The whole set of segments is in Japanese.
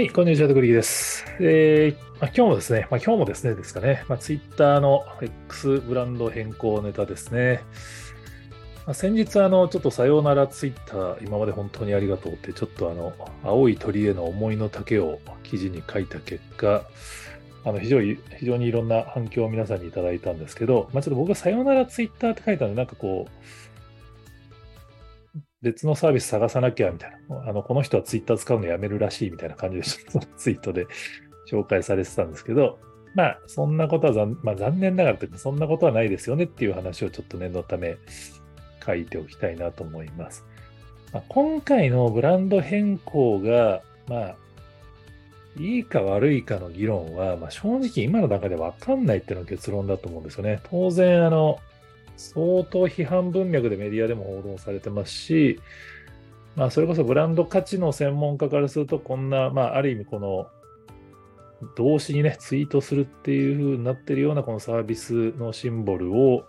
はい、こんにちは、とくりきです。えーまあ、今日もですね、まあ、今日もですね、ですかね、まあ、ツイッターの X ブランド変更ネタですね。まあ、先日、あの、ちょっとさようならツイッター、今まで本当にありがとうって、ちょっとあの、青い鳥への思いの丈を記事に書いた結果、あの非常に非常にいろんな反響を皆さんにいただいたんですけど、まあ、ちょっと僕がさようならツイッターって書いたので、なんかこう、別のサービス探さなきゃみたいな、あのこの人はツイッター使うのやめるらしいみたいな感じで、そのツイートで紹介されてたんですけど、まあ、そんなことは残,、まあ、残念ながらというか、そんなことはないですよねっていう話をちょっと念のため書いておきたいなと思います。まあ、今回のブランド変更が、まあ、いいか悪いかの議論は、まあ、正直今の中で分かんないっていうのが結論だと思うんですよね。当然、あの、相当批判文脈でメディアでも報道されてますし、まあ、それこそブランド価値の専門家からすると、こんな、まあ、ある意味この、動詞にね、ツイートするっていう風になってるようなこのサービスのシンボルを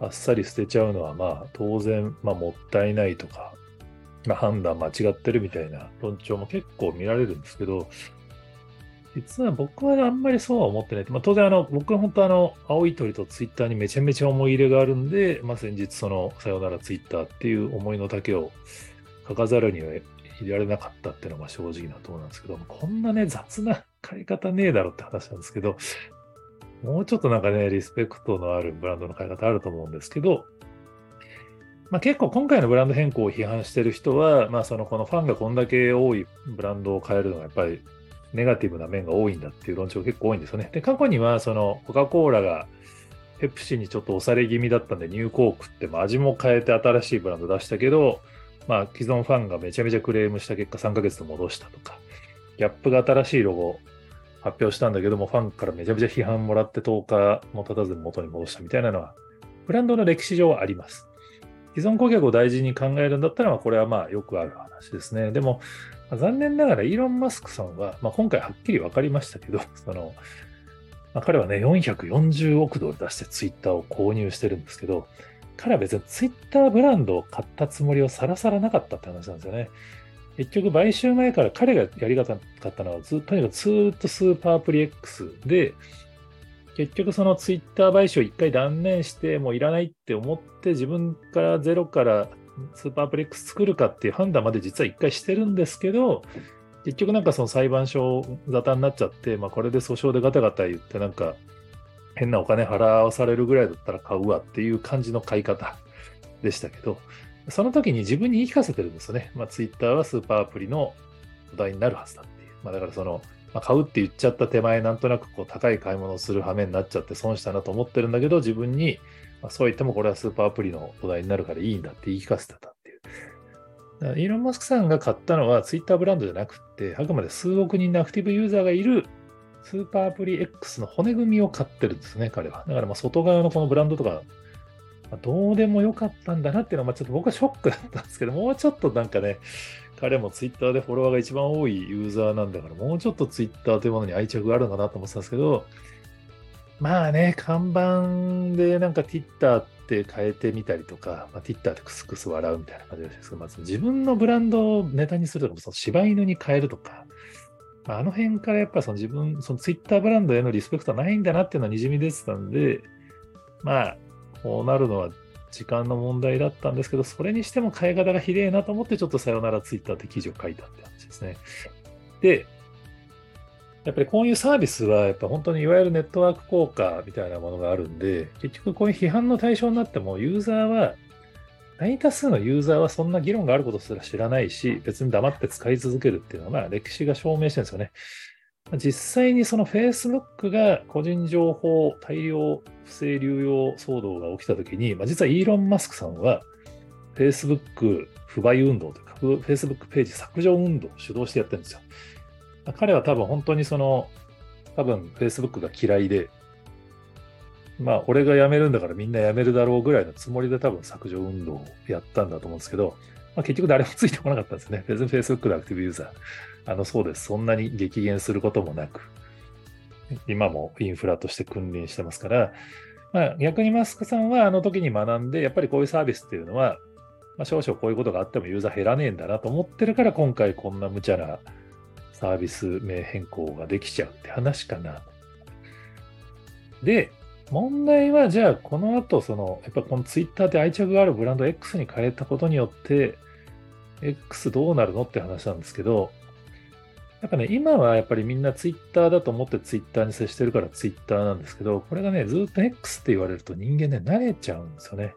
あっさり捨てちゃうのは、まあ、当然、まあ、もったいないとか、まあ、判断間違ってるみたいな論調も結構見られるんですけど、実は僕はあんまりそうは思ってない。まあ、当然あの、僕は本当あの、青い鳥とツイッターにめちゃめちゃ思い入れがあるんで、まあ、先日その、さよならツイッターっていう思いの丈を書かざるには入れられなかったっていうのが正直なところなんですけど、こんなね、雑な書い方ねえだろって話なんですけど、もうちょっとなんかね、リスペクトのあるブランドの買い方あると思うんですけど、まあ、結構今回のブランド変更を批判してる人は、まあ、そのこのファンがこんだけ多いブランドを変えるのがやっぱりネガティブな面が多いんだっていう論調が結構多いんですよね。で、過去にはそのコカ・コーラがペプシにちょっと押され気味だったんでニューコークってまあ味も変えて新しいブランド出したけど、まあ既存ファンがめちゃめちゃクレームした結果3ヶ月で戻したとか、ギャップが新しいロゴ発表したんだけどもファンからめちゃめちゃ批判もらって10日も経たずに元に戻したみたいなのはブランドの歴史上はあります。既存顧客を大事に考えるんだったら、これはまあよくある話ですね。でも、残念ながらイーロン・マスクさんは、まあ、今回はっきり分かりましたけど、そのまあ、彼はね、440億ドル出してツイッターを購入してるんですけど、彼は別にツイッターブランドを買ったつもりをさらさらなかったって話なんですよね。結局、買収前から彼がやりたかったのはず、とにかくずっとスーパープリ X で、結局そのツイッター買収を一回断念して、もういらないって思って自分からゼロからスーパープレックス作るかっていう判断まで実は一回してるんですけど、結局なんかその裁判所沙汰になっちゃって、まあこれで訴訟でガタガタ言ってなんか変なお金払わされるぐらいだったら買うわっていう感じの買い方でしたけど、その時に自分に言い聞かせてるんですよね。まあツイッターはスーパーアプリの土台になるはずだっていう。まあだからその、まあ、買うって言っちゃった手前なんとなくこう高い買い物をする羽目になっちゃって損したなと思ってるんだけど、自分にまあ、そう言ってもこれはスーパーアプリの土台になるからいいんだって言い聞かせてたっていう。イーロン・マスクさんが買ったのはツイッターブランドじゃなくて、あくまで数億人のアクティブユーザーがいるスーパーアプリ X の骨組みを買ってるんですね、彼は。だからまあ外側のこのブランドとか、まあ、どうでもよかったんだなっていうのは、まあ、ちょっと僕はショックだったんですけど、もうちょっとなんかね、彼もツイッターでフォロワーが一番多いユーザーなんだから、もうちょっとツイッターというものに愛着があるのかなと思ってたんですけど、まあね、看板でなんか Twitter って変えてみたりとか、まあ、Twitter でクスクス笑うみたいな感じですけど、まず自分のブランドをネタにするとか、その柴犬に変えるとか、まあ、あの辺からやっぱその自分、その Twitter ブランドへのリスペクトはないんだなっていうのはにじみ出てたんで、まあ、こうなるのは時間の問題だったんですけど、それにしても変え方がひでえなと思って、ちょっとさよなら Twitter って記事を書いたって話ですね。で、やっぱりこういうサービスは、やっぱ本当にいわゆるネットワーク効果みたいなものがあるんで、結局こういう批判の対象になっても、ユーザーは、大多数のユーザーはそんな議論があることすら知らないし、別に黙って使い続けるっていうのは、歴史が証明してるんですよね。実際にその Facebook が個人情報大量不正流用騒動が起きたときに、まあ、実はイーロン・マスクさんは Facebook 不買運動というか、Facebook ページ削除運動を主導してやってるんですよ。彼は多分本当にその、多分 Facebook が嫌いで、まあ俺が辞めるんだからみんな辞めるだろうぐらいのつもりで多分削除運動をやったんだと思うんですけど、まあ、結局誰もついてこなかったんですね。別に Facebook のアクティブユーザー。あの、そうです。そんなに激減することもなく、今もインフラとして君臨してますから、まあ、逆にマスクさんはあの時に学んで、やっぱりこういうサービスっていうのは、まあ、少々こういうことがあってもユーザー減らねえんだなと思ってるから、今回こんな無茶なサービス名変更ができちゃうって話かな。で、問題はじゃあこの後、その、やっぱこのツイッターで愛着があるブランド X に変えたことによって、X どうなるのって話なんですけど、やっぱね、今はやっぱりみんなツイッターだと思ってツイッターに接してるからツイッターなんですけど、これがね、ずっと X って言われると人間ね、慣れちゃうんですよね。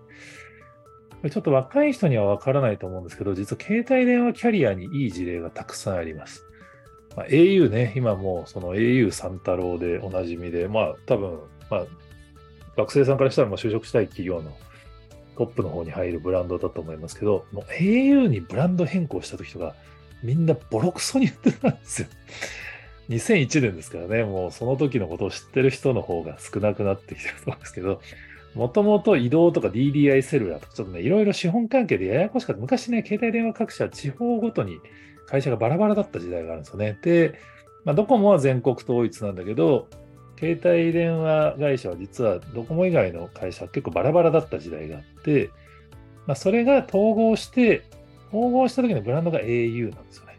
ちょっと若い人にはわからないと思うんですけど、実は携帯電話キャリアにいい事例がたくさんあります。まあ、au ね、今もうその au 三太郎でおなじみで、まあ多分、まあ、学生さんからしたらもう就職したい企業のトップの方に入るブランドだと思いますけど、もう au にブランド変更した時とか、みんなボロクソに言ってたんですよ。2001年ですからね、もうその時のことを知ってる人の方が少なくなってきてると思うんですけど、もともと移動とか DDI セルラーとか、ちょっとね、いろいろ資本関係でややこしかった。昔ね、携帯電話各社、地方ごとに会社がバラバラだった時代があるんですよね。で、まあ、ドコモは全国統一なんだけど、携帯電話会社は実はドコモ以外の会社は結構バラバラだった時代があって、まあ、それが統合して、統合した時のブランドが au なんですよね。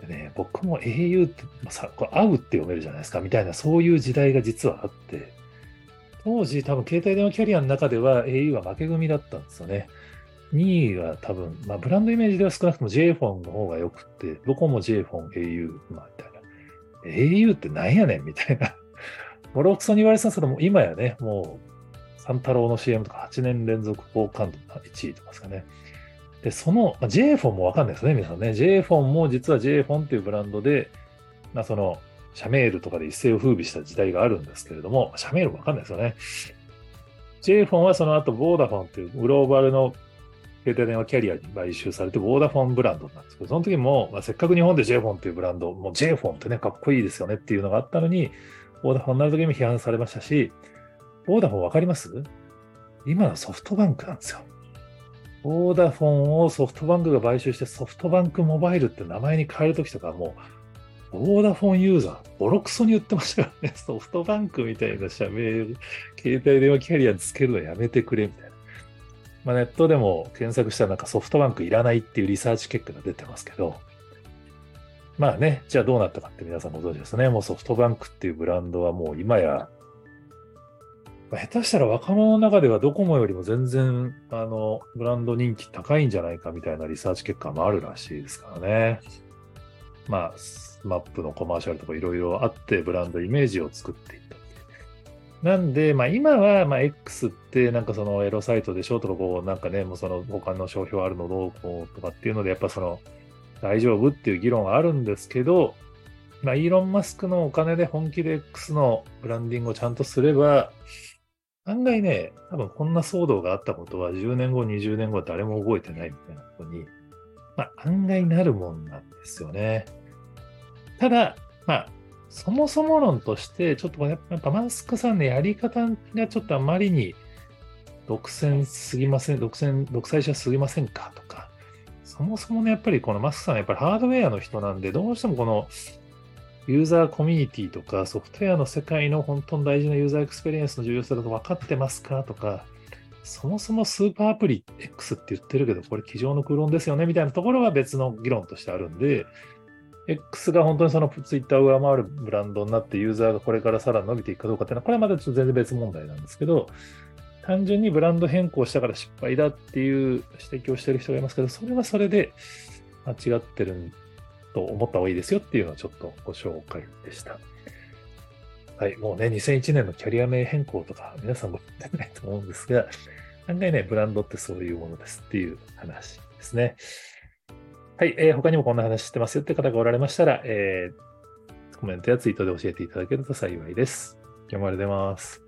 でね、僕も au って、まあ、さこれ合うって読めるじゃないですか、みたいな、そういう時代が実はあって、当時多分携帯電話キャリアの中では au は負け組だったんですよね。2位は多分、まあ、ブランドイメージでは少なくとも j フォンの方が良くて、どこも j フォン、au、まあ、みたいな。au ってなんやねんみたいな。ボロクソに言われてたんですけども、今やね、もう、三太郎の CM とか8年連続好感度が1位とかですかね。で、その、まあ、J フォンもわかんないですね、皆さんね。J フォンも実は J フォンっていうブランドで、まあ、その、社メールとかで一世を風靡した時代があるんですけれども、社メールもわかんないですよね。J フォンはその後、ボーダフォンというグローバルの携帯電話キャリアに買収されて、ボーダフォンブランドなんですけど、その時も、まあ、せっかく日本で J フォンっていうブランド、もう J フォンってね、かっこいいですよねっていうのがあったのに、ボーダフォンになる時も批判されましたし、ボーダフォンわかります？今のソフトバンクなんですよ。ボーダフォンをソフトバンクが買収してソフトバンクモバイルって名前に変えるときとかもうボーダフォンユーザー、ボロクソに言ってましたからね、ソフトバンクみたいな社名、携帯電話キャリアにつけるのやめてくれみたいな。まあ、ネットでも検索したらなんかソフトバンクいらないっていうリサーチ結果が出てますけど、まあね、じゃあどうなったかって皆さんご存知ですね。もうソフトバンクっていうブランドはもう今や、下手したら若者の中ではドコモよりも全然あのブランド人気高いんじゃないかみたいなリサーチ結果もあるらしいですからね。まあ、スマップのコマーシャルとかいろいろあって、ブランドイメージを作っていった。なんで、まあ今は、まあ X ってなんかそのエロサイトでしょとかこう、なんかね、もうその他の商標あるのどうこうとかっていうので、やっぱその大丈夫っていう議論はあるんですけど、まあイーロン・マスクのお金で本気で X のブランディングをちゃんとすれば、案外ね、多分こんな騒動があったことは10年後、20年後は誰も覚えてないみたいなことにまあ、案外なるもんなんですよね。ただ、まあ、そもそも論として、ちょっとやっぱマスクさんのやり方がちょっとあまりに独占すぎません、独占、独裁者すぎませんかとか、そもそもね、やっぱりこのマスクさんはやっぱりハードウェアの人なんで、どうしてもこのユーザーコミュニティとかソフトウェアの世界の本当に大事なユーザーエクスペリエンスの重要さだと分かってますかとか、そもそもスーパーアプリ X って言ってるけど、これ机上の空論ですよねみたいなところは別の議論としてあるんで、X が本当にそのツイッターを上回るブランドになってユーザーがこれからさらに伸びていくかどうかっていうのは、これはまたちょっと全然別問題なんですけど、単純にブランド変更したから失敗だっていう指摘をしてる人がいますけど、それはそれで間違ってると思った方がいいですよっていうのをちょっとご紹介でした。はい、もうね、2001年のキャリア名変更とか、皆さんも言ってないと思うんですが、案外ね、ブランドってそういうものですっていう話ですね。はい、えー、他にもこんな話してますよって方がおられましたら、えー、コメントやツイートで教えていただけると幸いです。今日もありがとうございます。